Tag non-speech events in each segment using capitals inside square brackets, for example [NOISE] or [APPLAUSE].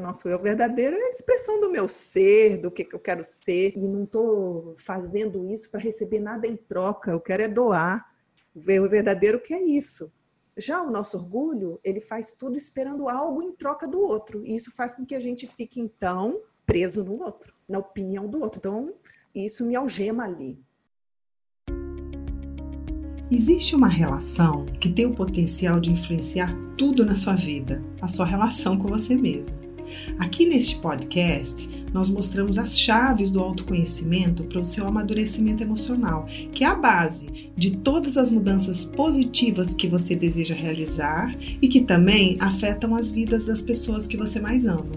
Nosso eu verdadeiro é a expressão do meu ser, do que, que eu quero ser, e não estou fazendo isso para receber nada em troca, eu quero é doar. O eu verdadeiro que é isso. Já o nosso orgulho, ele faz tudo esperando algo em troca do outro, e isso faz com que a gente fique, então, preso no outro, na opinião do outro. Então, isso me algema ali. Existe uma relação que tem o potencial de influenciar tudo na sua vida, a sua relação com você mesmo. Aqui neste podcast, nós mostramos as chaves do autoconhecimento para o seu amadurecimento emocional, que é a base de todas as mudanças positivas que você deseja realizar e que também afetam as vidas das pessoas que você mais ama.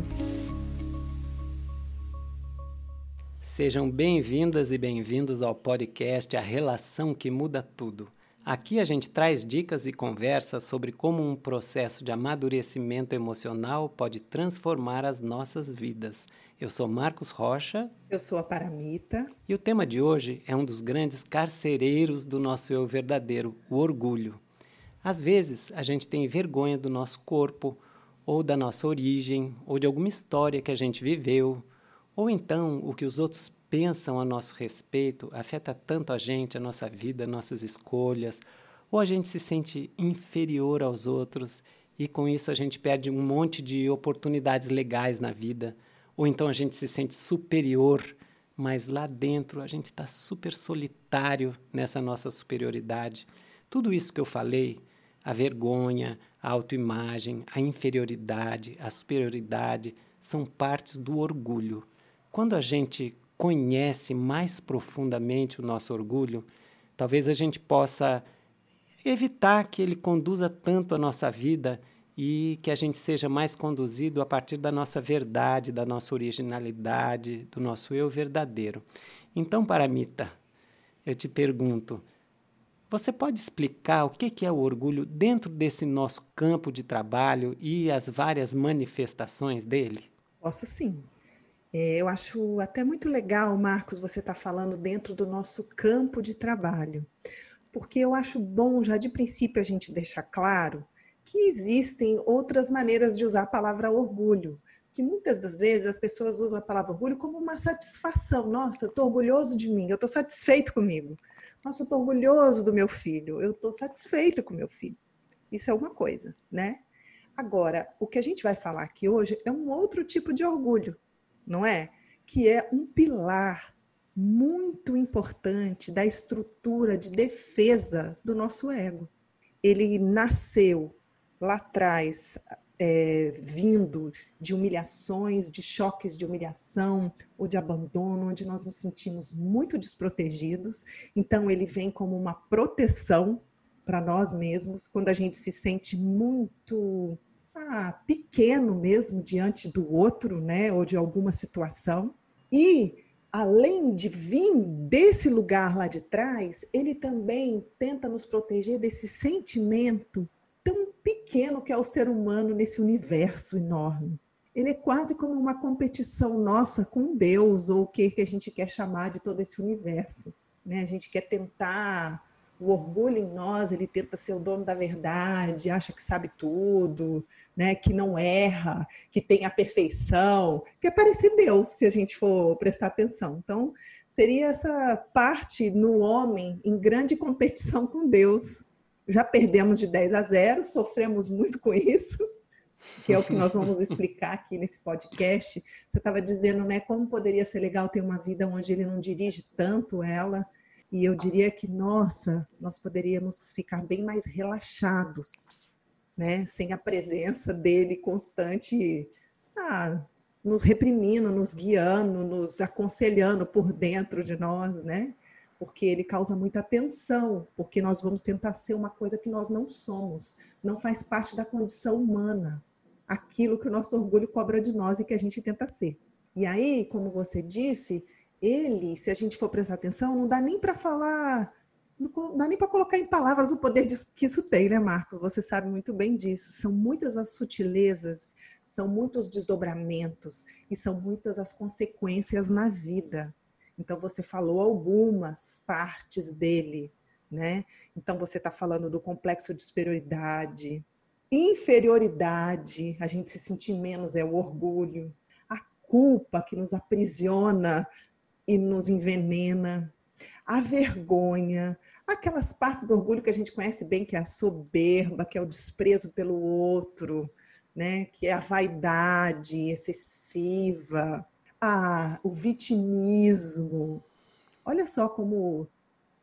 Sejam bem-vindas e bem-vindos ao podcast A Relação que Muda Tudo. Aqui a gente traz dicas e conversas sobre como um processo de amadurecimento emocional pode transformar as nossas vidas. Eu sou Marcos Rocha. Eu sou a Paramita. E o tema de hoje é um dos grandes carcereiros do nosso eu verdadeiro, o orgulho. Às vezes a gente tem vergonha do nosso corpo, ou da nossa origem, ou de alguma história que a gente viveu, ou então o que os outros pensam a nosso respeito afeta tanto a gente, a nossa vida, nossas escolhas, ou a gente se sente inferior aos outros e com isso a gente perde um monte de oportunidades legais na vida, ou então a gente se sente superior, mas lá dentro a gente está super solitário nessa nossa superioridade. Tudo isso que eu falei, a vergonha, a autoimagem, a inferioridade, a superioridade, são partes do orgulho. Quando a gente conhece mais profundamente o nosso orgulho, talvez a gente possa evitar que ele conduza tanto a nossa vida e que a gente seja mais conduzido a partir da nossa verdade, da nossa originalidade, do nosso eu verdadeiro. Então, Paramita, eu te pergunto, você pode explicar o que é o orgulho dentro desse nosso campo de trabalho e as várias manifestações dele? Posso sim. É, eu acho até muito legal, Marcos, você estar tá falando dentro do nosso campo de trabalho, porque eu acho bom já de princípio a gente deixar claro que existem outras maneiras de usar a palavra orgulho, que muitas das vezes as pessoas usam a palavra orgulho como uma satisfação. Nossa, eu estou orgulhoso de mim, eu estou satisfeito comigo. Nossa, eu estou orgulhoso do meu filho, eu estou satisfeito com meu filho. Isso é uma coisa, né? Agora, o que a gente vai falar aqui hoje é um outro tipo de orgulho, não é? Que é um pilar muito importante da estrutura de defesa do nosso ego. Ele nasceu lá atrás, é, vindo de humilhações, de choques de humilhação ou de abandono, onde nós nos sentimos muito desprotegidos. Então, ele vem como uma proteção para nós mesmos, quando a gente se sente muito ah, pequeno mesmo diante do outro, né, ou de alguma situação. E além de vir desse lugar lá de trás, ele também tenta nos proteger desse sentimento tão pequeno que é o ser humano nesse universo enorme. Ele é quase como uma competição nossa com Deus, ou o que, a gente quer chamar de todo esse universo. Né? A gente quer tentar o orgulho em nós, ele tenta ser o dono da verdade, acha que sabe tudo, né, que não erra, que tem a perfeição, que é parecer Deus, se a gente for prestar atenção. Então, seria essa parte no homem em grande competição com Deus. Já perdemos de 10 a 0, sofremos muito com isso, que é o que nós vamos explicar aqui nesse podcast. Você estava dizendo, né, como poderia ser legal ter uma vida onde ele não dirige tanto ela, e eu diria que, nossa, nós poderíamos ficar bem mais relaxados né? Sem a presença dele constante, ah, nos reprimindo, nos guiando, nos aconselhando por dentro de nós, né? Porque ele causa muita tensão, porque nós vamos tentar ser uma coisa que nós não somos, não faz parte da condição humana, aquilo que o nosso orgulho cobra de nós e que a gente tenta ser. E aí, como você disse, ele, se a gente for prestar atenção, não dá nem para falar não dá nem para colocar em palavras o poder que isso tem, né, Marcos? Você sabe muito bem disso. São muitas as sutilezas, são muitos desdobramentos e são muitas as consequências na vida. Então, você falou algumas partes dele, né? Então, você está falando do complexo de superioridade. inferioridade, a gente se sentir menos é o orgulho, a culpa que nos aprisiona e nos envenena, a vergonha, aquelas partes do orgulho que a gente conhece bem, que é a soberba, que é o desprezo pelo outro, né? que é a vaidade excessiva, a, o vitimismo. Olha só como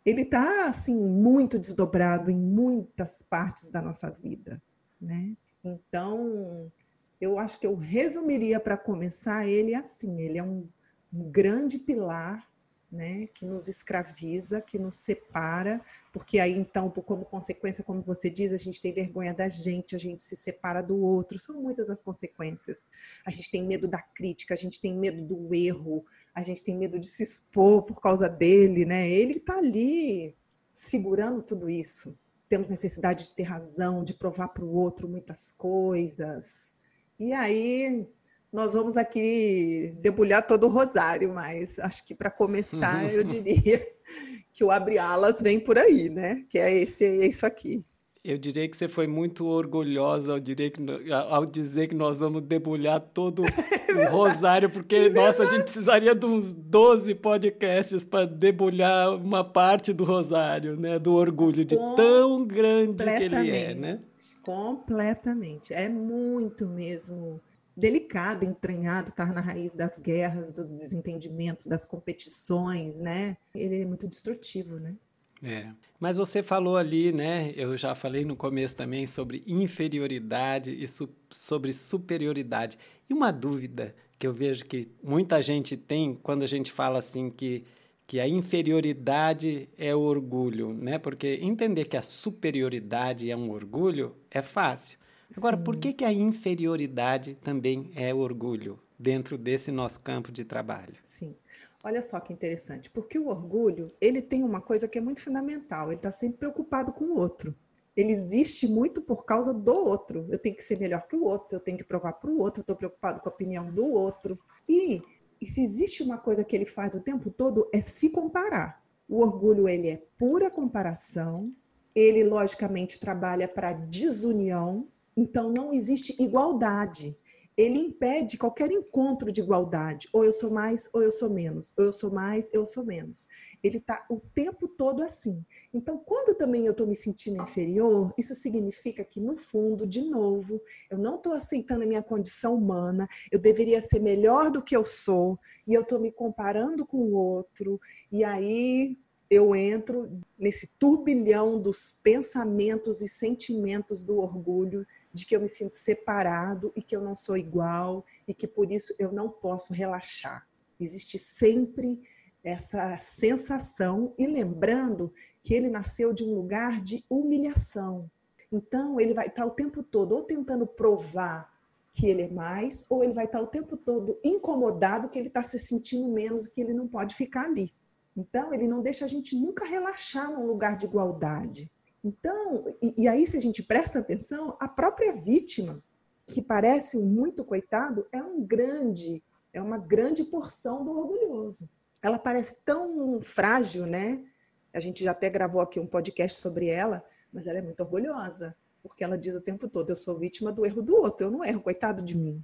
ele está assim muito desdobrado em muitas partes da nossa vida, né? Então, eu acho que eu resumiria para começar ele assim, ele é um, um grande pilar né, que nos escraviza, que nos separa, porque aí então, como consequência, como você diz, a gente tem vergonha da gente, a gente se separa do outro, são muitas as consequências. A gente tem medo da crítica, a gente tem medo do erro, a gente tem medo de se expor por causa dele, né? Ele está ali segurando tudo isso. Temos necessidade de ter razão, de provar para o outro muitas coisas. E aí nós vamos aqui debulhar todo o rosário, mas acho que para começar eu diria [LAUGHS] que o abre alas vem por aí, né? Que é esse, é isso aqui. Eu diria que você foi muito orgulhosa ao dizer que, ao dizer que nós vamos debulhar todo [LAUGHS] é o rosário, porque, é nossa, a gente precisaria de uns 12 podcasts para debulhar uma parte do rosário, né? Do orgulho de tão grande que ele é, né? Completamente. É muito mesmo delicado, entranhado, estar tá na raiz das guerras, dos desentendimentos, das competições, né? Ele é muito destrutivo, né? É. Mas você falou ali, né? Eu já falei no começo também sobre inferioridade e su sobre superioridade. E uma dúvida que eu vejo que muita gente tem quando a gente fala assim que, que a inferioridade é o orgulho, né? Porque entender que a superioridade é um orgulho é fácil. Agora, Sim. por que, que a inferioridade também é orgulho dentro desse nosso campo de trabalho? Sim. Olha só que interessante, porque o orgulho, ele tem uma coisa que é muito fundamental, ele está sempre preocupado com o outro. Ele existe muito por causa do outro. Eu tenho que ser melhor que o outro, eu tenho que provar para o outro, estou preocupado com a opinião do outro. E, e se existe uma coisa que ele faz o tempo todo, é se comparar. O orgulho, ele é pura comparação, ele, logicamente, trabalha para desunião, então não existe igualdade ele impede qualquer encontro de igualdade. Ou eu sou mais, ou eu sou menos. Ou eu sou mais, eu sou menos. Ele está o tempo todo assim. Então, quando também eu estou me sentindo inferior, isso significa que, no fundo, de novo, eu não estou aceitando a minha condição humana, eu deveria ser melhor do que eu sou, e eu estou me comparando com o outro, e aí eu entro nesse turbilhão dos pensamentos e sentimentos do orgulho de que eu me sinto separado e que eu não sou igual e que por isso eu não posso relaxar. Existe sempre essa sensação e lembrando que ele nasceu de um lugar de humilhação. Então ele vai estar o tempo todo ou tentando provar que ele é mais, ou ele vai estar o tempo todo incomodado que ele está se sentindo menos e que ele não pode ficar ali. Então ele não deixa a gente nunca relaxar num lugar de igualdade. Então, e, e, aí, se a gente presta atenção, a própria vítima, que parece muito coitado, é um grande, é uma grande porção do orgulhoso. Ela parece tão frágil, né? A gente já até gravou aqui um podcast sobre ela, mas ela é muito orgulhosa, porque ela diz o tempo todo: eu sou vítima do erro do outro, eu não erro, coitado de mim.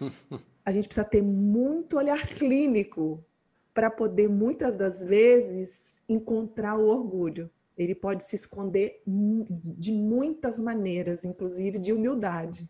[LAUGHS] A gente precisa ter muito olhar clínico para poder, muitas das vezes, encontrar o orgulho ele pode se esconder de muitas maneiras, inclusive de humildade.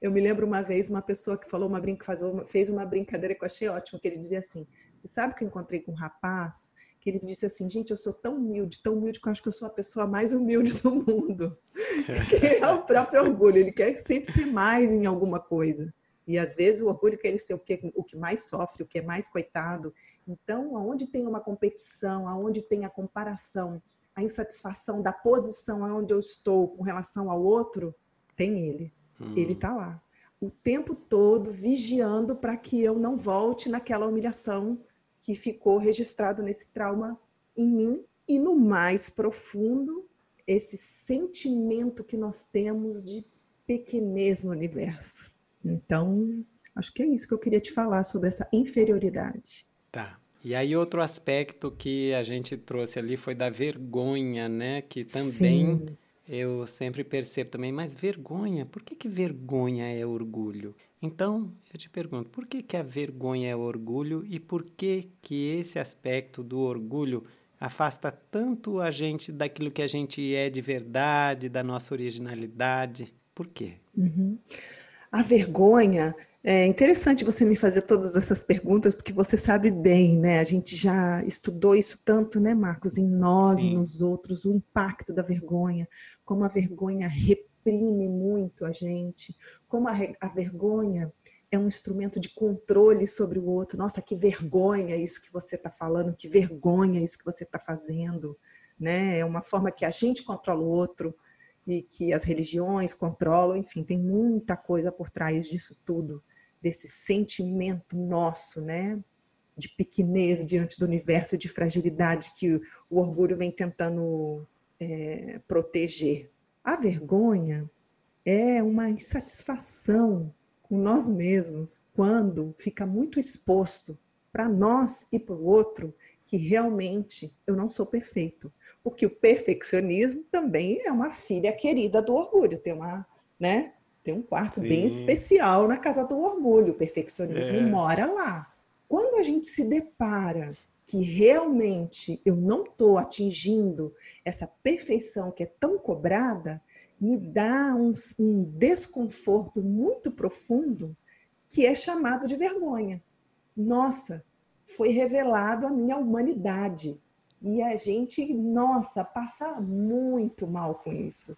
Eu me lembro uma vez uma pessoa que falou uma brinca, fez uma brincadeira que eu achei ótimo, que ele dizia assim: "Você sabe que eu encontrei com um rapaz que ele disse assim, gente, eu sou tão humilde, tão humilde que eu acho que eu sou a pessoa mais humilde do mundo. [LAUGHS] que é o próprio orgulho, ele quer sempre ser mais em alguma coisa. E às vezes o orgulho quer ele ser o que, o que mais sofre, o que é mais coitado. Então, aonde tem uma competição, aonde tem a comparação, a insatisfação da posição onde eu estou com relação ao outro, tem ele. Hum. Ele está lá. O tempo todo vigiando para que eu não volte naquela humilhação que ficou registrado nesse trauma em mim e no mais profundo esse sentimento que nós temos de pequenez no universo. Então, acho que é isso que eu queria te falar sobre essa inferioridade. Tá. E aí outro aspecto que a gente trouxe ali foi da vergonha, né? Que também eu sempre percebo também, mas vergonha, por que, que vergonha é orgulho? Então, eu te pergunto, por que, que a vergonha é orgulho e por que, que esse aspecto do orgulho afasta tanto a gente daquilo que a gente é de verdade, da nossa originalidade? Por quê? Uhum. A vergonha é interessante você me fazer todas essas perguntas, porque você sabe bem, né? A gente já estudou isso tanto, né, Marcos, em nós e nos outros, o impacto da vergonha, como a vergonha reprime muito a gente, como a, a vergonha é um instrumento de controle sobre o outro. Nossa, que vergonha isso que você está falando, que vergonha isso que você está fazendo, né? É uma forma que a gente controla o outro e que as religiões controlam, enfim, tem muita coisa por trás disso tudo desse sentimento nosso, né? De pequenez diante do universo, de fragilidade que o orgulho vem tentando é, proteger. A vergonha é uma insatisfação com nós mesmos quando fica muito exposto para nós e para o outro que realmente eu não sou perfeito. Porque o perfeccionismo também é uma filha querida do orgulho, tem uma, né? Tem um quarto Sim. bem especial na Casa do Orgulho. O perfeccionismo é. mora lá. Quando a gente se depara que realmente eu não estou atingindo essa perfeição que é tão cobrada, me dá um, um desconforto muito profundo que é chamado de vergonha. Nossa, foi revelado a minha humanidade. E a gente, nossa, passa muito mal com isso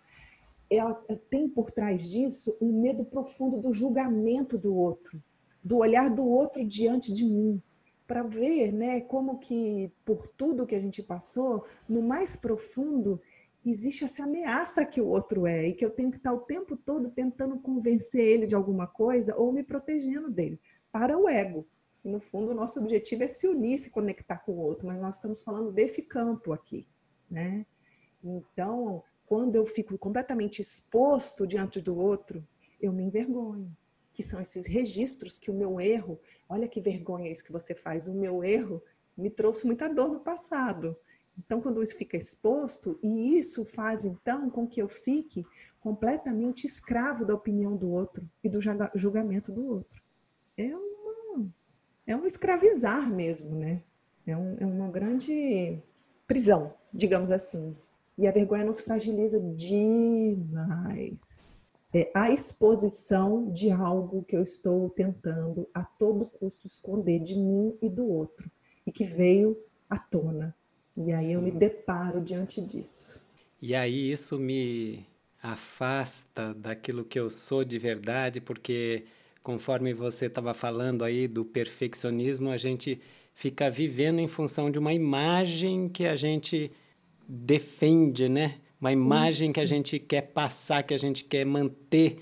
ela tem por trás disso um medo profundo do julgamento do outro, do olhar do outro diante de mim, para ver, né, como que por tudo que a gente passou, no mais profundo existe essa ameaça que o outro é e que eu tenho que estar o tempo todo tentando convencer ele de alguma coisa ou me protegendo dele, para o ego. E no fundo o nosso objetivo é se unir, se conectar com o outro, mas nós estamos falando desse campo aqui, né? Então, quando eu fico completamente exposto diante do outro, eu me envergonho. Que são esses registros que o meu erro, olha que vergonha isso que você faz, o meu erro me trouxe muita dor no passado. Então, quando isso fica exposto, e isso faz então com que eu fique completamente escravo da opinião do outro e do julgamento do outro. É, uma, é um escravizar mesmo, né? É, um, é uma grande prisão, digamos assim. E a vergonha nos fragiliza demais. É a exposição de algo que eu estou tentando a todo custo esconder de mim e do outro, e que veio à tona. E aí Sim. eu me deparo diante disso. E aí isso me afasta daquilo que eu sou de verdade, porque conforme você estava falando aí do perfeccionismo, a gente fica vivendo em função de uma imagem que a gente defende, né? Uma imagem Isso. que a gente quer passar, que a gente quer manter,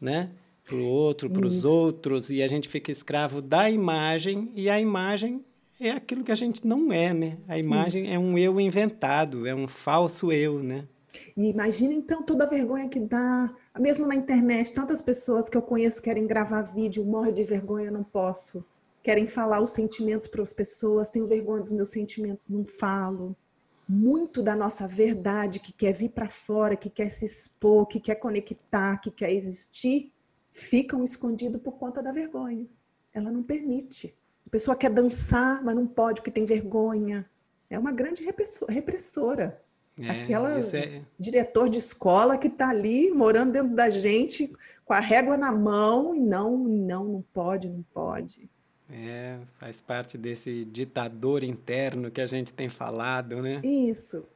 né? Para o outro, para os outros, e a gente fica escravo da imagem, e a imagem é aquilo que a gente não é, né? A imagem Isso. é um eu inventado, é um falso eu, né? E imagina então toda a vergonha que dá, mesmo na internet, tantas pessoas que eu conheço querem gravar vídeo, morrem de vergonha, não posso. Querem falar os sentimentos para as pessoas, tenho vergonha dos meus sentimentos, não falo muito da nossa verdade que quer vir para fora, que quer se expor, que quer conectar, que quer existir, ficam escondidos por conta da vergonha. Ela não permite. A pessoa quer dançar, mas não pode porque tem vergonha. É uma grande repressora. É, Aquela é... diretor de escola que está ali morando dentro da gente com a régua na mão e não, não, não pode, não pode. É, faz parte desse ditador interno que a gente tem falado, né? Isso.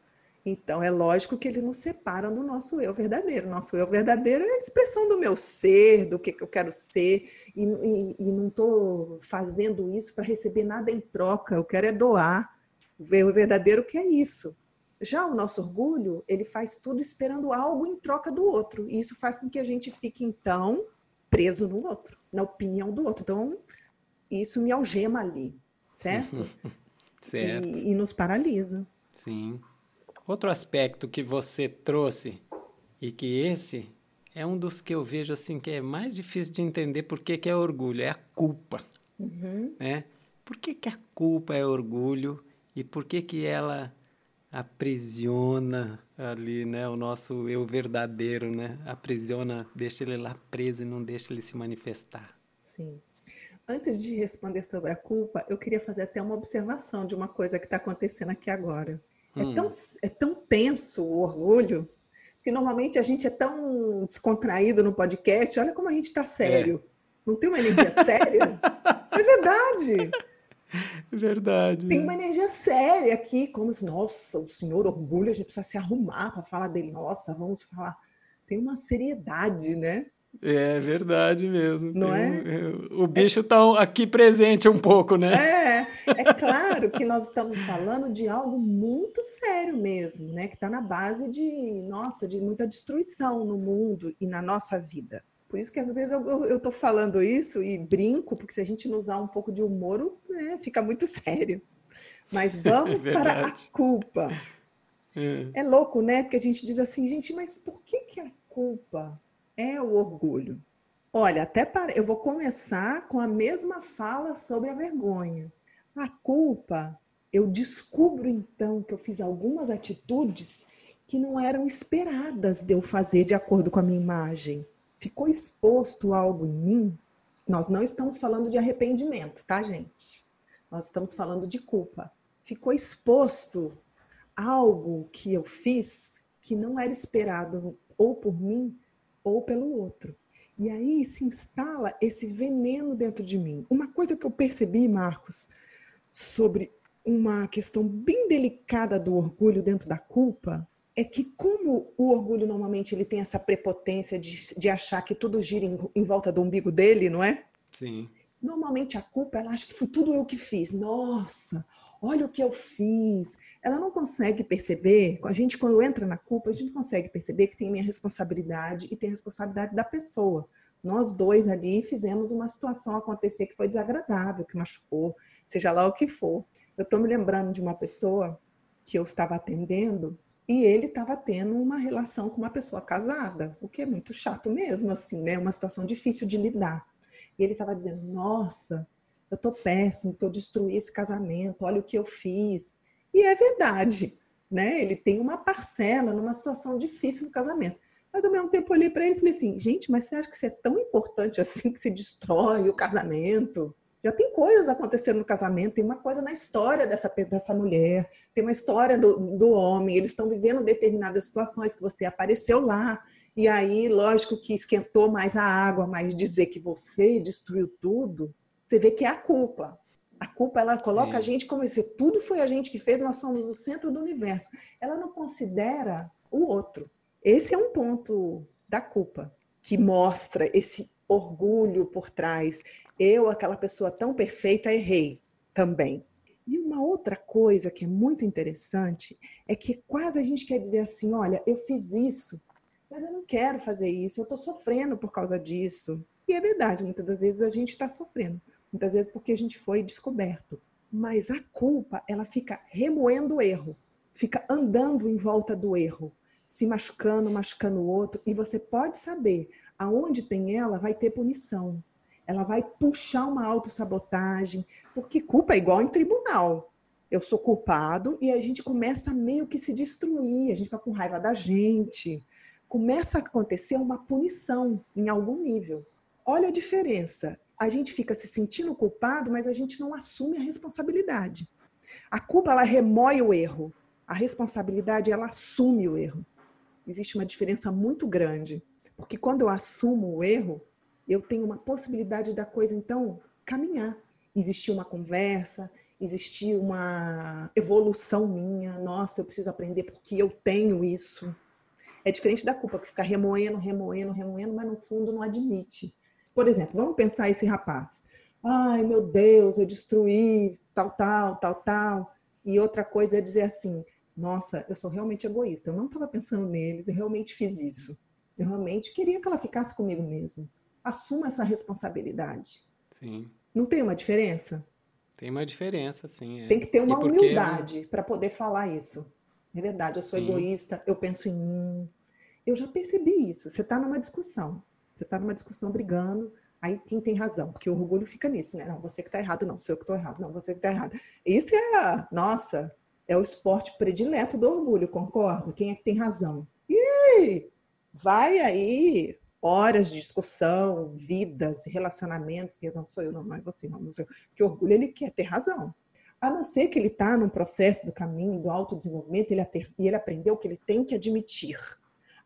Então, é lógico que eles nos separam do nosso eu verdadeiro. Nosso eu verdadeiro é a expressão do meu ser, do que, que eu quero ser, e, e, e não estou fazendo isso para receber nada em troca, eu quero é doar. O eu verdadeiro que é isso. Já o nosso orgulho, ele faz tudo esperando algo em troca do outro, e isso faz com que a gente fique, então, preso no outro, na opinião do outro. Então, isso me algema ali, certo? [LAUGHS] certo. E, e nos paralisa. Sim. Outro aspecto que você trouxe e que esse é um dos que eu vejo assim que é mais difícil de entender por que, que é orgulho, é a culpa. Uhum. Né? Por que, que a culpa é orgulho e por que, que ela aprisiona ali, né, o nosso eu verdadeiro, né? Aprisiona, deixa ele lá preso e não deixa ele se manifestar. Sim. Antes de responder sobre a culpa, eu queria fazer até uma observação de uma coisa que está acontecendo aqui agora. É hum. É, tão, é tão tenso o orgulho, que normalmente a gente é tão descontraído no podcast, olha como a gente está sério. É. Não tem uma energia séria? [LAUGHS] é verdade. Verdade. Tem uma energia séria aqui, como se, nossa, o senhor orgulho, a gente precisa se arrumar para falar dele. Nossa, vamos falar. Tem uma seriedade, né? É verdade mesmo. Não é? O bicho está é... aqui presente um pouco, né? É, é claro que nós estamos falando de algo muito sério mesmo, né? Que está na base de, nossa, de muita destruição no mundo e na nossa vida. Por isso que às vezes eu estou falando isso e brinco, porque se a gente não usar um pouco de humor, né, fica muito [LAUGHS] sério. Mas vamos é para a culpa. É. é. louco, né? Porque a gente diz assim, gente, mas por que, que a culpa é o orgulho? Olha, até para... eu vou começar com a mesma fala sobre a vergonha. A culpa, eu descubro então que eu fiz algumas atitudes que não eram esperadas de eu fazer de acordo com a minha imagem ficou exposto algo em mim, nós não estamos falando de arrependimento, tá, gente? Nós estamos falando de culpa. Ficou exposto algo que eu fiz que não era esperado ou por mim ou pelo outro. E aí se instala esse veneno dentro de mim. Uma coisa que eu percebi, Marcos, sobre uma questão bem delicada do orgulho dentro da culpa, é que como o orgulho normalmente ele tem essa prepotência de, de achar que tudo gira em, em, volta do umbigo dele, não é? Sim. Normalmente a culpa, ela acha que foi tudo eu que fiz. Nossa, olha o que eu fiz. Ela não consegue perceber, a gente quando entra na culpa, a gente consegue perceber que tem minha responsabilidade e tem a responsabilidade da pessoa. Nós dois ali fizemos uma situação acontecer que foi desagradável, que machucou, seja lá o que for. Eu estou me lembrando de uma pessoa que eu estava atendendo e ele estava tendo uma relação com uma pessoa casada, o que é muito chato mesmo, assim, né? Uma situação difícil de lidar. E ele estava dizendo: Nossa, eu tô péssimo porque eu destruí esse casamento, olha o que eu fiz. E é verdade, né? Ele tem uma parcela numa situação difícil no casamento. Mas ao mesmo tempo eu olhei para ele e falei assim: Gente, mas você acha que isso é tão importante assim que você destrói o casamento? Já tem coisas acontecendo no casamento, tem uma coisa na história dessa, dessa mulher, tem uma história do, do homem, eles estão vivendo determinadas situações que você apareceu lá, e aí, lógico que esquentou mais a água, mas dizer que você destruiu tudo, você vê que é a culpa. A culpa, ela coloca a gente como se tudo foi a gente que fez, nós somos o centro do universo. Ela não considera o outro. Esse é um ponto da culpa, que mostra esse orgulho por trás, eu, aquela pessoa tão perfeita, errei também. E uma outra coisa que é muito interessante é que quase a gente quer dizer assim: olha, eu fiz isso, mas eu não quero fazer isso, eu estou sofrendo por causa disso. E é verdade, muitas das vezes a gente está sofrendo, muitas vezes porque a gente foi descoberto. Mas a culpa, ela fica remoendo o erro, fica andando em volta do erro, se machucando, machucando o outro, e você pode saber aonde tem ela, vai ter punição ela vai puxar uma autossabotagem, porque culpa é igual em tribunal. Eu sou culpado e a gente começa meio que se destruir, a gente fica com raiva da gente. Começa a acontecer uma punição em algum nível. Olha a diferença. A gente fica se sentindo culpado, mas a gente não assume a responsabilidade. A culpa ela remói o erro. A responsabilidade ela assume o erro. Existe uma diferença muito grande, porque quando eu assumo o erro, eu tenho uma possibilidade da coisa, então, caminhar. Existir uma conversa, existir uma evolução minha. Nossa, eu preciso aprender porque eu tenho isso. É diferente da culpa, que fica remoendo, remoendo, remoendo, mas no fundo não admite. Por exemplo, vamos pensar esse rapaz. Ai, meu Deus, eu destruí tal, tal, tal, tal. E outra coisa é dizer assim: nossa, eu sou realmente egoísta. Eu não estava pensando neles, eu realmente fiz isso. Eu realmente queria que ela ficasse comigo mesmo assuma essa responsabilidade. Sim. Não tem uma diferença? Tem uma diferença, sim. É. Tem que ter uma humildade para poder falar isso. É verdade, eu sou sim. egoísta, eu penso em mim. Eu já percebi isso. Você está numa discussão, você está numa discussão brigando, aí quem tem razão? Porque o orgulho fica nisso, né? Não, você que está errado, não, sou eu que estou errado, não, você que está errado. Isso é, nossa, é o esporte predileto do orgulho, concordo? Quem é que tem razão? Vai aí horas de discussão, vidas, relacionamentos, que não sou eu, não, não é você, não, não sou eu. Que orgulho ele quer ter razão. A não ser que ele está num processo do caminho do autodesenvolvimento ele, e ele aprendeu que ele tem que admitir.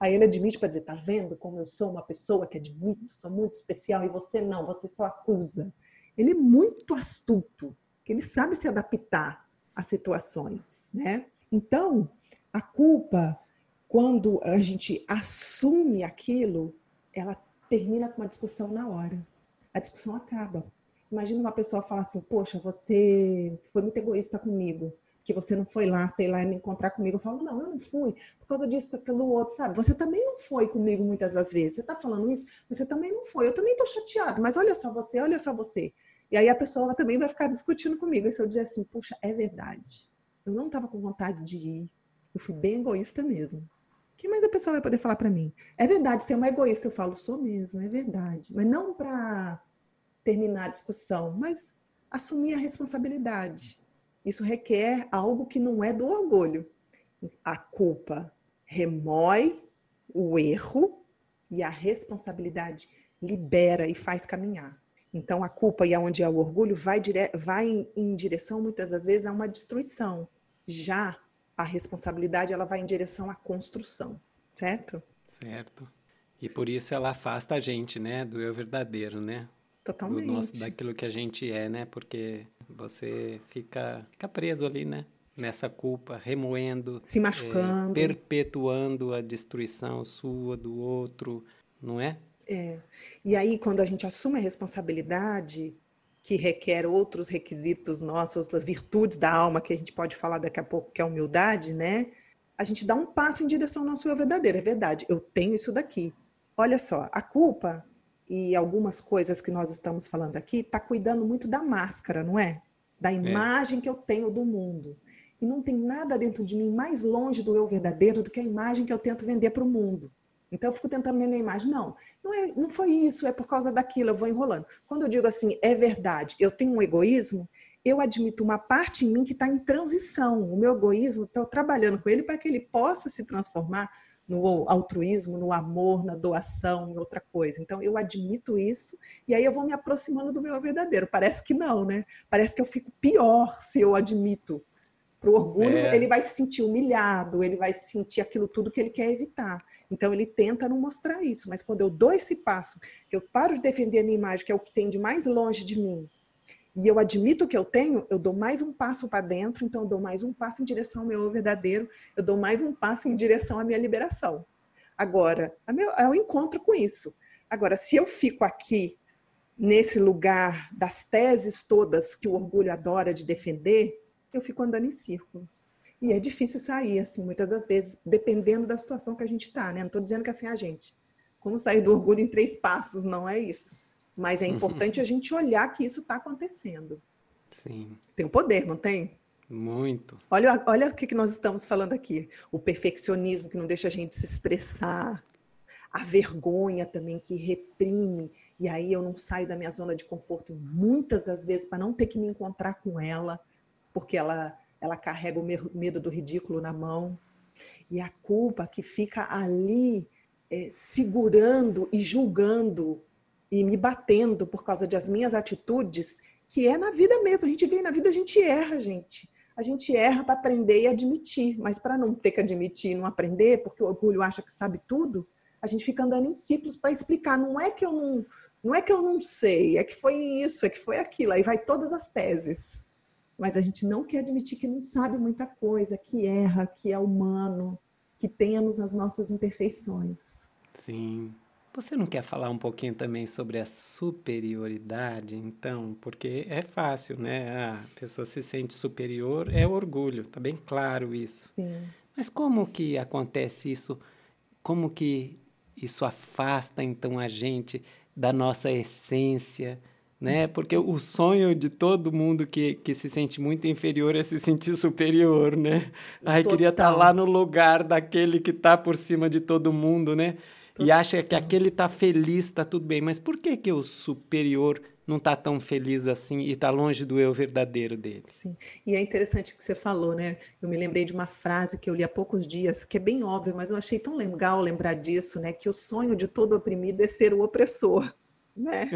Aí ele admite para dizer, tá vendo como eu sou uma pessoa que admito, sou muito especial e você não, você só acusa. Ele é muito astuto, que ele sabe se adaptar às situações, né? Então, a culpa, quando a gente assume aquilo, ela termina com uma discussão na hora. A discussão acaba. Imagina uma pessoa falar assim: Poxa, você foi muito egoísta comigo, que você não foi lá, sei lá, me encontrar comigo. Eu falo: Não, eu não fui, por causa disso, por aquilo outro, sabe? Você também não foi comigo muitas das vezes. Você está falando isso, você também não foi. Eu também estou chateado, mas olha só você, olha só você. E aí a pessoa também vai ficar discutindo comigo. E se eu dizer assim: Puxa, é verdade. Eu não estava com vontade de ir. Eu fui bem egoísta mesmo que mais a pessoa vai poder falar para mim? É verdade, ser uma egoísta, eu falo, sou mesmo, é verdade. Mas não para terminar a discussão, mas assumir a responsabilidade. Isso requer algo que não é do orgulho. A culpa remói o erro e a responsabilidade libera e faz caminhar. Então, a culpa e aonde é o orgulho vai, dire... vai em, em direção, muitas das vezes, a uma destruição. Já a responsabilidade ela vai em direção à construção, certo? Certo. E por isso ela afasta a gente, né, do eu verdadeiro, né? Totalmente. Do nosso, daquilo que a gente é, né? Porque você fica, fica preso ali, né? Nessa culpa, remoendo, se machucando, é, perpetuando a destruição sua do outro, não é? É. E aí, quando a gente assume a responsabilidade, que requer outros requisitos nossos, outras virtudes da alma, que a gente pode falar daqui a pouco, que é a humildade, né? A gente dá um passo em direção ao nosso eu verdadeiro. É verdade, eu tenho isso daqui. Olha só, a culpa e algumas coisas que nós estamos falando aqui está cuidando muito da máscara, não é? Da é. imagem é. que eu tenho do mundo. E não tem nada dentro de mim mais longe do eu verdadeiro do que a imagem que eu tento vender para o mundo. Então eu fico tentando vender a imagem. Não, não, é, não foi isso, é por causa daquilo, eu vou enrolando. Quando eu digo assim, é verdade, eu tenho um egoísmo, eu admito uma parte em mim que está em transição. O meu egoísmo, estou trabalhando com ele para que ele possa se transformar no altruísmo, no amor, na doação, em outra coisa. Então eu admito isso e aí eu vou me aproximando do meu verdadeiro. Parece que não, né? Parece que eu fico pior se eu admito para o orgulho, é. ele vai se sentir humilhado, ele vai sentir aquilo tudo que ele quer evitar. Então, ele tenta não mostrar isso. Mas quando eu dou esse passo, que eu paro de defender a minha imagem, que é o que tem de mais longe de mim, e eu admito que eu tenho, eu dou mais um passo para dentro, então eu dou mais um passo em direção ao meu verdadeiro, eu dou mais um passo em direção à minha liberação. Agora, é o encontro com isso. Agora, se eu fico aqui nesse lugar das teses todas que o orgulho adora de defender, eu fico andando em círculos. E é difícil sair, assim, muitas das vezes, dependendo da situação que a gente está, né? Não estou dizendo que assim, a gente, como sair do orgulho em três passos, não é isso. Mas é importante a gente olhar que isso está acontecendo. Sim. Tem o um poder, não tem? Muito. Olha, olha o que, nós estamos falando aqui. O perfeccionismo que não deixa a gente se expressar. A vergonha também que reprime. E aí eu não saio da minha zona de conforto muitas das vezes para não ter que me encontrar com ela porque ela, ela carrega o medo do ridículo na mão. E a culpa que fica ali é, segurando e julgando e me batendo por causa das minhas atitudes, que é na vida mesmo. A gente vem na vida, a gente erra, gente. A gente erra para aprender e admitir, mas para não ter que admitir e não aprender, porque o orgulho acha que sabe tudo, a gente fica andando em ciclos para explicar. Não é que eu não, não é que eu não sei, é que foi isso, é que foi aquilo. Aí vai todas as teses mas a gente não quer admitir que não sabe muita coisa, que erra, que é humano, que temos as nossas imperfeições. Sim. Você não quer falar um pouquinho também sobre a superioridade, então? Porque é fácil, né? A pessoa se sente superior, é orgulho, tá bem claro isso. Sim. Mas como que acontece isso? Como que isso afasta então a gente da nossa essência? né? Porque o sonho de todo mundo que, que se sente muito inferior é se sentir superior, né? Ai, queria estar tá lá no lugar daquele que está por cima de todo mundo, né? E acha que aquele está feliz, está tudo bem. Mas por que que o superior não está tão feliz assim e está longe do eu verdadeiro dele. Sim. E é interessante que você falou, né? Eu me lembrei de uma frase que eu li há poucos dias, que é bem óbvia, mas eu achei tão legal lembrar disso, né? Que o sonho de todo oprimido é ser o opressor, [LAUGHS] né?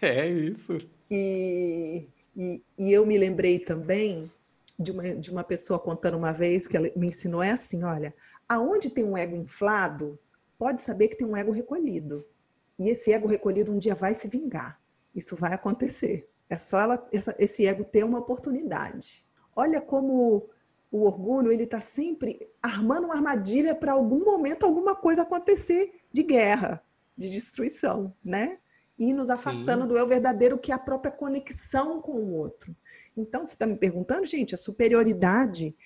É, [LAUGHS] é isso. E, e, e eu me lembrei também de uma, de uma pessoa contando uma vez que ela me ensinou é assim, olha, aonde tem um ego inflado, pode saber que tem um ego recolhido. E esse ego recolhido um dia vai se vingar. Isso vai acontecer. É só ela, essa, esse ego ter uma oportunidade. Olha como o orgulho ele está sempre armando uma armadilha para algum momento alguma coisa acontecer de guerra, de destruição, né? E nos afastando Sim. do eu verdadeiro, que é a própria conexão com o outro. Então, você está me perguntando, gente, a superioridade,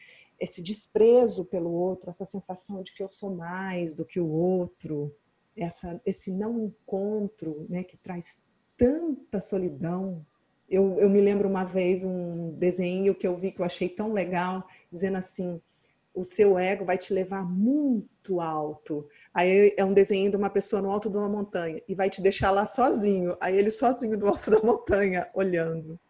esse desprezo pelo outro, essa sensação de que eu sou mais do que o outro, essa, esse não encontro, né, que traz tanta solidão. Eu, eu me lembro uma vez um desenho que eu vi que eu achei tão legal, dizendo assim: o seu ego vai te levar muito alto. Aí é um desenho de uma pessoa no alto de uma montanha e vai te deixar lá sozinho. Aí ele sozinho no alto da montanha, olhando.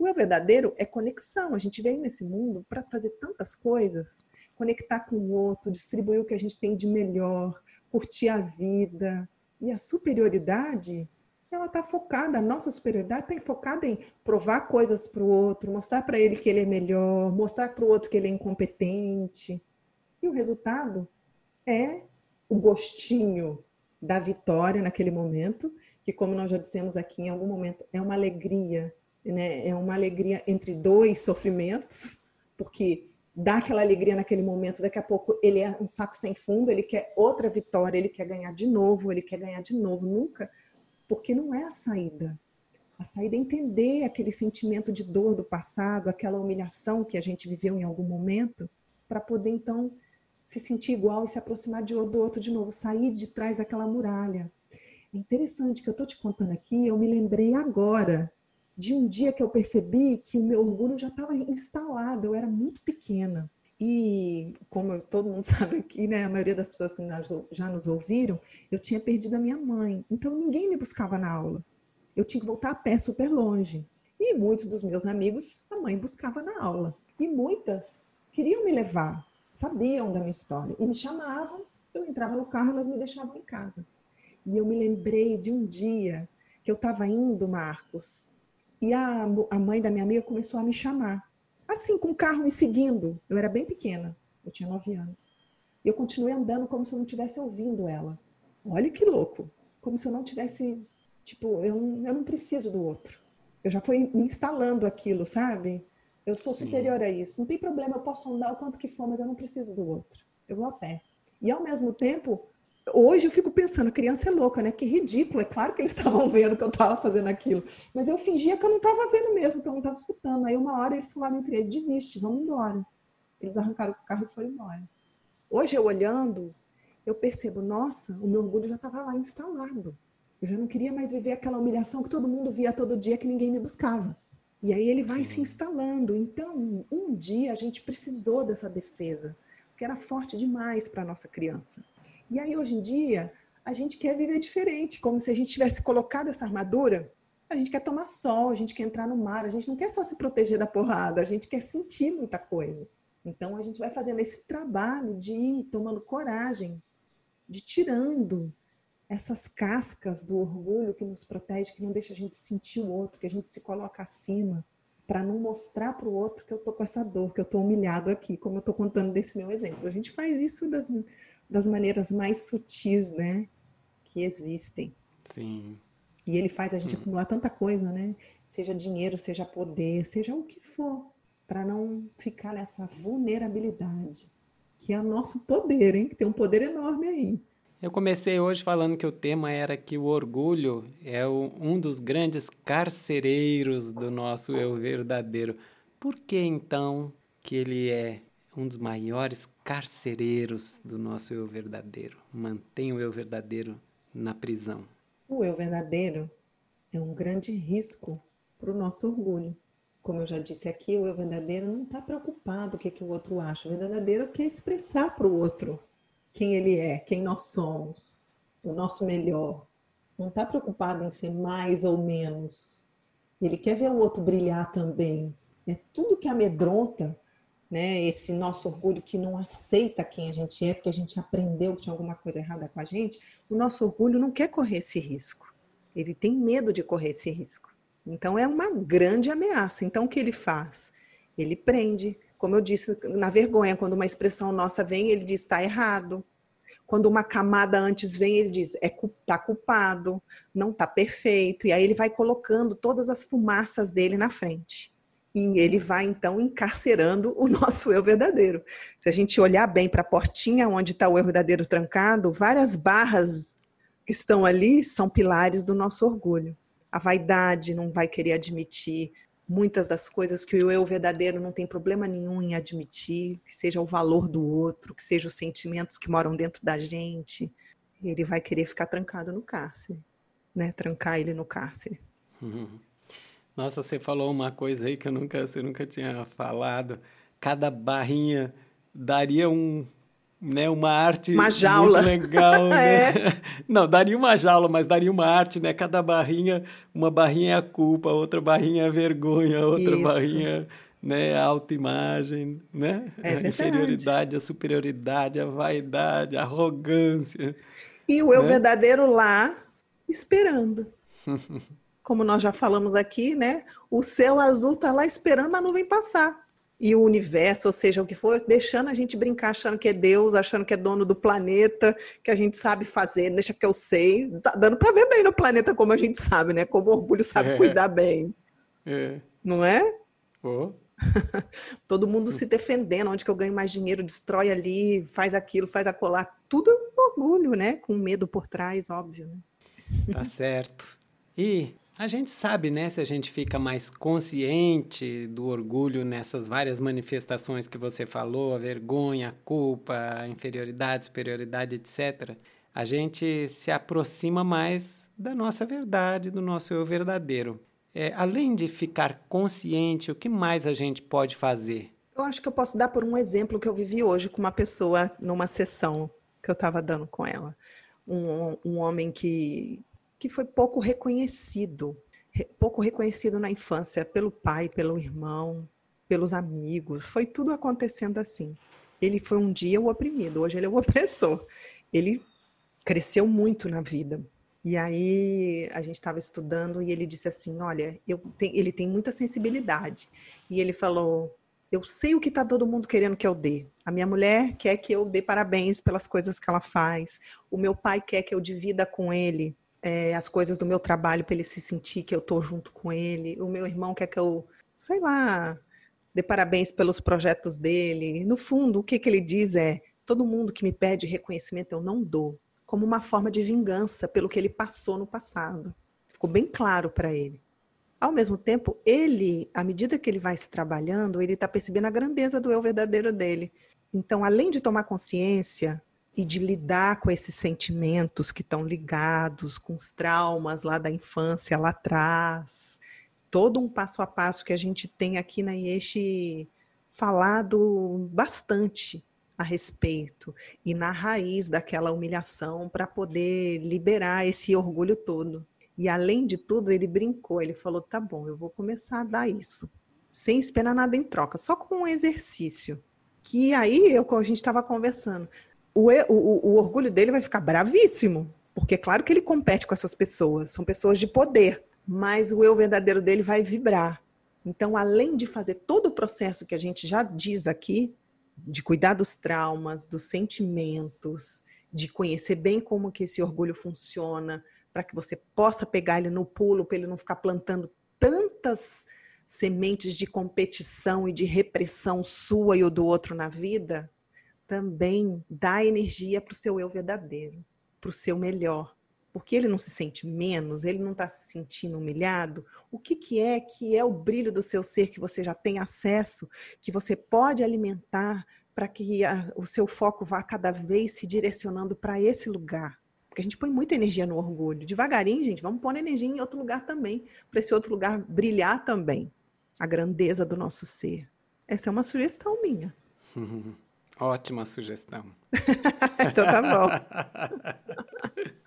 O eu verdadeiro é conexão. A gente veio nesse mundo para fazer tantas coisas, conectar com o outro, distribuir o que a gente tem de melhor, curtir a vida. E a superioridade, ela está focada, a nossa superioridade está focada em provar coisas para o outro, mostrar para ele que ele é melhor, mostrar para o outro que ele é incompetente. E o resultado é o gostinho da vitória naquele momento, que, como nós já dissemos aqui, em algum momento é uma alegria, né? é uma alegria entre dois sofrimentos, porque dá aquela alegria naquele momento, daqui a pouco ele é um saco sem fundo, ele quer outra vitória, ele quer ganhar de novo, ele quer ganhar de novo, nunca, porque não é a saída. A saída é entender aquele sentimento de dor do passado, aquela humilhação que a gente viveu em algum momento, para poder então se sentir igual e se aproximar de, do outro de novo, sair de trás daquela muralha. É interessante que eu estou te contando aqui, eu me lembrei agora de um dia que eu percebi que o meu orgulho já estava instalado, eu era muito pequena. E, como todo mundo [LAUGHS] sabe aqui, né, a maioria das pessoas que já nos ouviram, eu tinha perdido a minha mãe. Então, ninguém me buscava na aula. Eu tinha que voltar a pé super longe. E muitos dos meus amigos, a mãe buscava na aula. E muitas queriam me levar, sabiam da minha história. E me chamavam, eu entrava no carro, elas me deixavam em casa. E eu me lembrei de um dia que eu estava indo, Marcos, e a, a mãe da minha amiga começou a me chamar. Assim, com o carro me seguindo. Eu era bem pequena, eu tinha nove anos. E eu continuei andando como se eu não estivesse ouvindo ela. Olha que louco. Como se eu não tivesse, tipo, eu não, eu não preciso do outro. Eu já fui me instalando aquilo, sabe? Eu sou Sim. superior a isso. Não tem problema, eu posso andar o quanto que for, mas eu não preciso do outro. Eu vou a pé. E ao mesmo tempo, Hoje eu fico pensando, a criança é louca, né? Que ridículo. É claro que eles [LAUGHS] estavam vendo que eu estava fazendo aquilo. Mas eu fingia que eu não estava vendo mesmo, que eu não estava escutando. Aí uma hora eles falaram entre eles, desiste, vamos embora. Eles arrancaram o carro e foram embora. Hoje eu olhando, eu percebo, nossa, o meu orgulho já estava lá instalado. Eu já não queria mais viver aquela humilhação que todo mundo via todo dia que ninguém me buscava. E aí ele vai Sim. se instalando. Então, um dia a gente precisou dessa defesa, porque era forte demais para nossa criança. E aí, hoje em dia, a gente quer viver diferente, como se a gente tivesse colocado essa armadura. A gente quer tomar sol, a gente quer entrar no mar, a gente não quer só se proteger da porrada, a gente quer sentir muita coisa. Então, a gente vai fazendo esse trabalho de ir tomando coragem, de tirando essas cascas do orgulho que nos protege, que não deixa a gente sentir o outro, que a gente se coloca acima, para não mostrar para o outro que eu tô com essa dor, que eu tô humilhado aqui, como eu tô contando desse meu exemplo. A gente faz isso das, das maneiras mais sutis, né, que existem. Sim. E ele faz a gente Sim. acumular tanta coisa, né? Seja dinheiro, seja poder, seja o que for, para não ficar nessa vulnerabilidade, que é o nosso poder, hein? Que tem um poder enorme aí. Eu comecei hoje falando que o tema era que o orgulho é um dos grandes carcereiros do nosso eu verdadeiro. Por que então que ele é um dos maiores carcereiros do nosso eu verdadeiro. Mantém o eu verdadeiro na prisão. O eu verdadeiro é um grande risco para o nosso orgulho. Como eu já disse aqui, o eu verdadeiro não está preocupado o que, que o outro acha. O verdadeiro quer expressar para o outro quem ele é, quem nós somos, o nosso melhor. Não está preocupado em ser mais ou menos. Ele quer ver o outro brilhar também. É tudo que amedronta, né? Esse nosso orgulho que não aceita quem a gente é, porque a gente aprendeu que tinha alguma coisa errada com a gente. O nosso orgulho não quer correr esse risco. Ele tem medo de correr esse risco. Então é uma grande ameaça. Então o que ele faz? Ele prende. Como eu disse, na vergonha, quando uma expressão nossa vem, ele diz está errado. Quando uma camada antes vem, ele diz é tá culpado, não tá perfeito. E aí ele vai colocando todas as fumaças dele na frente. E ele vai então encarcerando o nosso eu verdadeiro. Se a gente olhar bem para a portinha onde está o eu verdadeiro trancado, várias barras que estão ali são pilares do nosso orgulho. A vaidade não vai querer admitir muitas das coisas que o eu verdadeiro não tem problema nenhum em admitir, que seja o valor do outro, que sejam os sentimentos que moram dentro da gente. Ele vai querer ficar trancado no cárcere, né? Trancar ele no cárcere. Uhum. Nossa, você falou uma coisa aí que eu nunca, você nunca tinha falado. Cada barrinha daria um, né, uma arte uma jaula. muito [LAUGHS] legal, né? é. Não, daria uma jaula, mas daria uma arte, né? Cada barrinha, uma barrinha é a culpa, outra barrinha é a vergonha, outra Isso. barrinha, né, a autoimagem, né? É a inferioridade, a superioridade, a vaidade, a arrogância. E o eu né? verdadeiro lá esperando. [LAUGHS] como nós já falamos aqui, né? O céu azul está lá esperando a nuvem passar. E o universo, ou seja, o que for, deixando a gente brincar, achando que é Deus, achando que é dono do planeta, que a gente sabe fazer, deixa que eu sei. Tá dando para ver bem no planeta como a gente sabe, né? Como o orgulho sabe é. cuidar bem. É. Não é? Oh. [LAUGHS] Todo mundo se defendendo, onde que eu ganho mais dinheiro, destrói ali, faz aquilo, faz acolar. Tudo orgulho, né? Com medo por trás, óbvio. Né? Tá certo. E a gente sabe, né, se a gente fica mais consciente do orgulho nessas várias manifestações que você falou, a vergonha, a culpa, a inferioridade, superioridade, etc. A gente se aproxima mais da nossa verdade, do nosso eu verdadeiro. É, além de ficar consciente, o que mais a gente pode fazer? Eu acho que eu posso dar por um exemplo que eu vivi hoje com uma pessoa numa sessão que eu estava dando com ela. Um, um homem que que foi pouco reconhecido, pouco reconhecido na infância pelo pai, pelo irmão, pelos amigos. Foi tudo acontecendo assim. Ele foi um dia o oprimido, hoje ele é o [LAUGHS] opressor. Ele cresceu muito na vida. E aí a gente estava estudando e ele disse assim, olha, eu ele tem muita sensibilidade. E ele falou, eu sei o que está todo mundo querendo que eu dê. A minha mulher quer que eu dê parabéns pelas coisas que ela faz. O meu pai quer que eu divida com ele é, as coisas do meu trabalho para ele se sentir que eu estou junto com ele. O meu irmão quer que eu, sei lá, dê parabéns pelos projetos dele. No fundo, o que, que ele diz é: todo mundo que me pede reconhecimento eu não dou, como uma forma de vingança pelo que ele passou no passado. Ficou bem claro para ele. Ao mesmo tempo, ele, à medida que ele vai se trabalhando, ele está percebendo a grandeza do eu verdadeiro dele. Então, além de tomar consciência e de lidar com esses sentimentos que estão ligados com os traumas lá da infância lá atrás. Todo um passo a passo que a gente tem aqui na IESH falado bastante a respeito e na raiz daquela humilhação para poder liberar esse orgulho todo. E além de tudo, ele brincou, ele falou: "Tá bom, eu vou começar a dar isso, sem esperar nada em troca, só com um exercício". Que aí eu a gente estava conversando, o, o, o orgulho dele vai ficar bravíssimo, porque claro que ele compete com essas pessoas, são pessoas de poder, mas o eu verdadeiro dele vai vibrar. Então, além de fazer todo o processo que a gente já diz aqui, de cuidar dos traumas, dos sentimentos, de conhecer bem como que esse orgulho funciona, para que você possa pegar ele no pulo, para ele não ficar plantando tantas sementes de competição e de repressão sua e do outro na vida, também dá energia para o seu eu verdadeiro, para o seu melhor. Porque ele não se sente menos, ele não está se sentindo humilhado. O que, que é que é o brilho do seu ser que você já tem acesso, que você pode alimentar para que a, o seu foco vá cada vez se direcionando para esse lugar? Porque a gente põe muita energia no orgulho. Devagarinho, gente, vamos pôr energia em outro lugar também, para esse outro lugar brilhar também. A grandeza do nosso ser. Essa é uma sugestão minha. [LAUGHS] Ótima sugestão. [LAUGHS] então tá bom.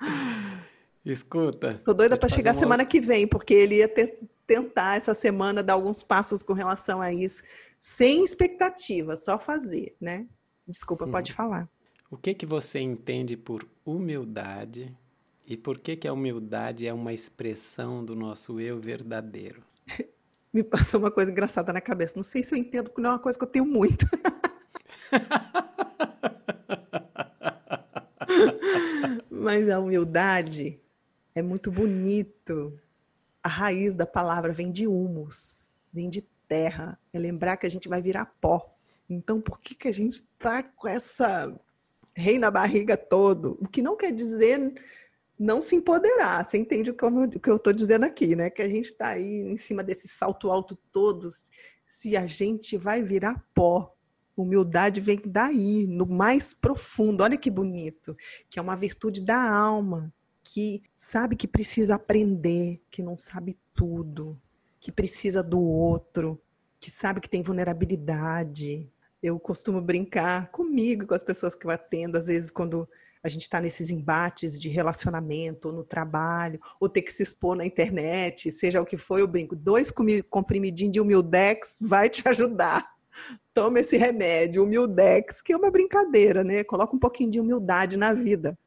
[LAUGHS] Escuta. Tô doida para chegar um... semana que vem, porque ele ia ter, tentar essa semana dar alguns passos com relação a isso, sem expectativa, só fazer, né? Desculpa, pode hum. falar. O que que você entende por humildade e por que que a humildade é uma expressão do nosso eu verdadeiro? [LAUGHS] Me passou uma coisa engraçada na cabeça. Não sei se eu entendo, porque não é uma coisa que eu tenho muito. [LAUGHS] Mas a humildade é muito bonito. A raiz da palavra vem de humus, vem de terra. É lembrar que a gente vai virar pó. Então, por que, que a gente está com essa rei na barriga todo? O que não quer dizer não se empoderar. Você entende o que eu estou dizendo aqui, né? Que a gente está aí em cima desse salto alto todos. Se a gente vai virar pó, humildade vem daí, no mais profundo. Olha que bonito, que é uma virtude da alma, que sabe que precisa aprender, que não sabe tudo, que precisa do outro, que sabe que tem vulnerabilidade. Eu costumo brincar comigo, com as pessoas que eu atendo, às vezes quando a gente está nesses embates de relacionamento, ou no trabalho, ou ter que se expor na internet, seja o que for, eu brinco. Dois comprimidinhos de humildex vai te [LAUGHS] ajudar. Toma esse remédio, humildex, que é uma brincadeira, né? Coloca um pouquinho de humildade na vida.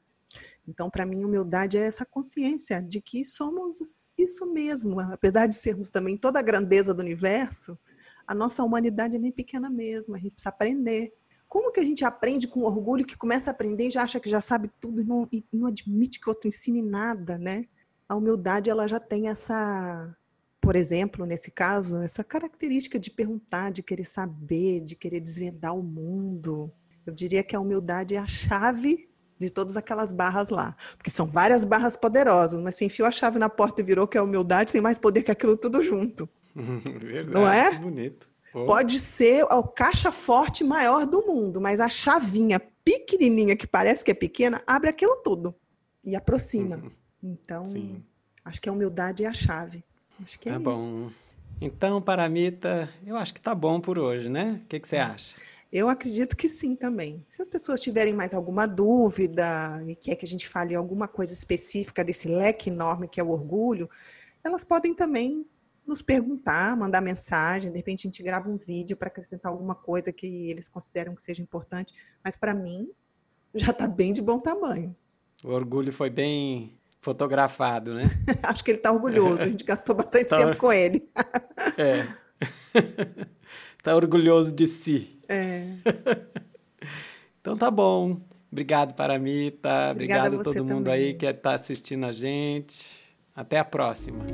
Então, para mim, humildade é essa consciência de que somos isso mesmo. Apesar de sermos também toda a grandeza do universo, a nossa humanidade é bem pequena mesmo. A gente precisa aprender como que a gente aprende com orgulho que começa a aprender e já acha que já sabe tudo e não, e não admite que o outro ensine nada, né? A humildade ela já tem essa, por exemplo, nesse caso, essa característica de perguntar, de querer saber, de querer desvendar o mundo. Eu diria que a humildade é a chave de todas aquelas barras lá. Porque são várias barras poderosas, mas se enfiou a chave na porta e virou que é a humildade, tem mais poder que aquilo tudo junto. [LAUGHS] Verdade, não é? Que bonito. Pode ser o caixa forte maior do mundo, mas a chavinha pequenininha, que parece que é pequena, abre aquilo tudo e aproxima. [LAUGHS] Então, Sim. acho que a humildade é a chave. Acho que é tá isso. bom. Então, Paramita, eu acho que tá bom por hoje, né? O que, que você acha? Eu acredito que sim também. Se as pessoas tiverem mais alguma dúvida e quer que a gente fale alguma coisa específica desse leque enorme que é o orgulho, elas podem também nos perguntar, mandar mensagem, de repente a gente grava um vídeo para acrescentar alguma coisa que eles consideram que seja importante, mas para mim já está bem de bom tamanho. O orgulho foi bem fotografado, né? [LAUGHS] Acho que ele está orgulhoso, a gente gastou bastante [LAUGHS] tá... tempo com ele. [LAUGHS] é. Está orgulhoso de si. É. então tá bom. Obrigado, Paramita. Obrigado a todo mundo também. aí que está assistindo a gente. Até a próxima.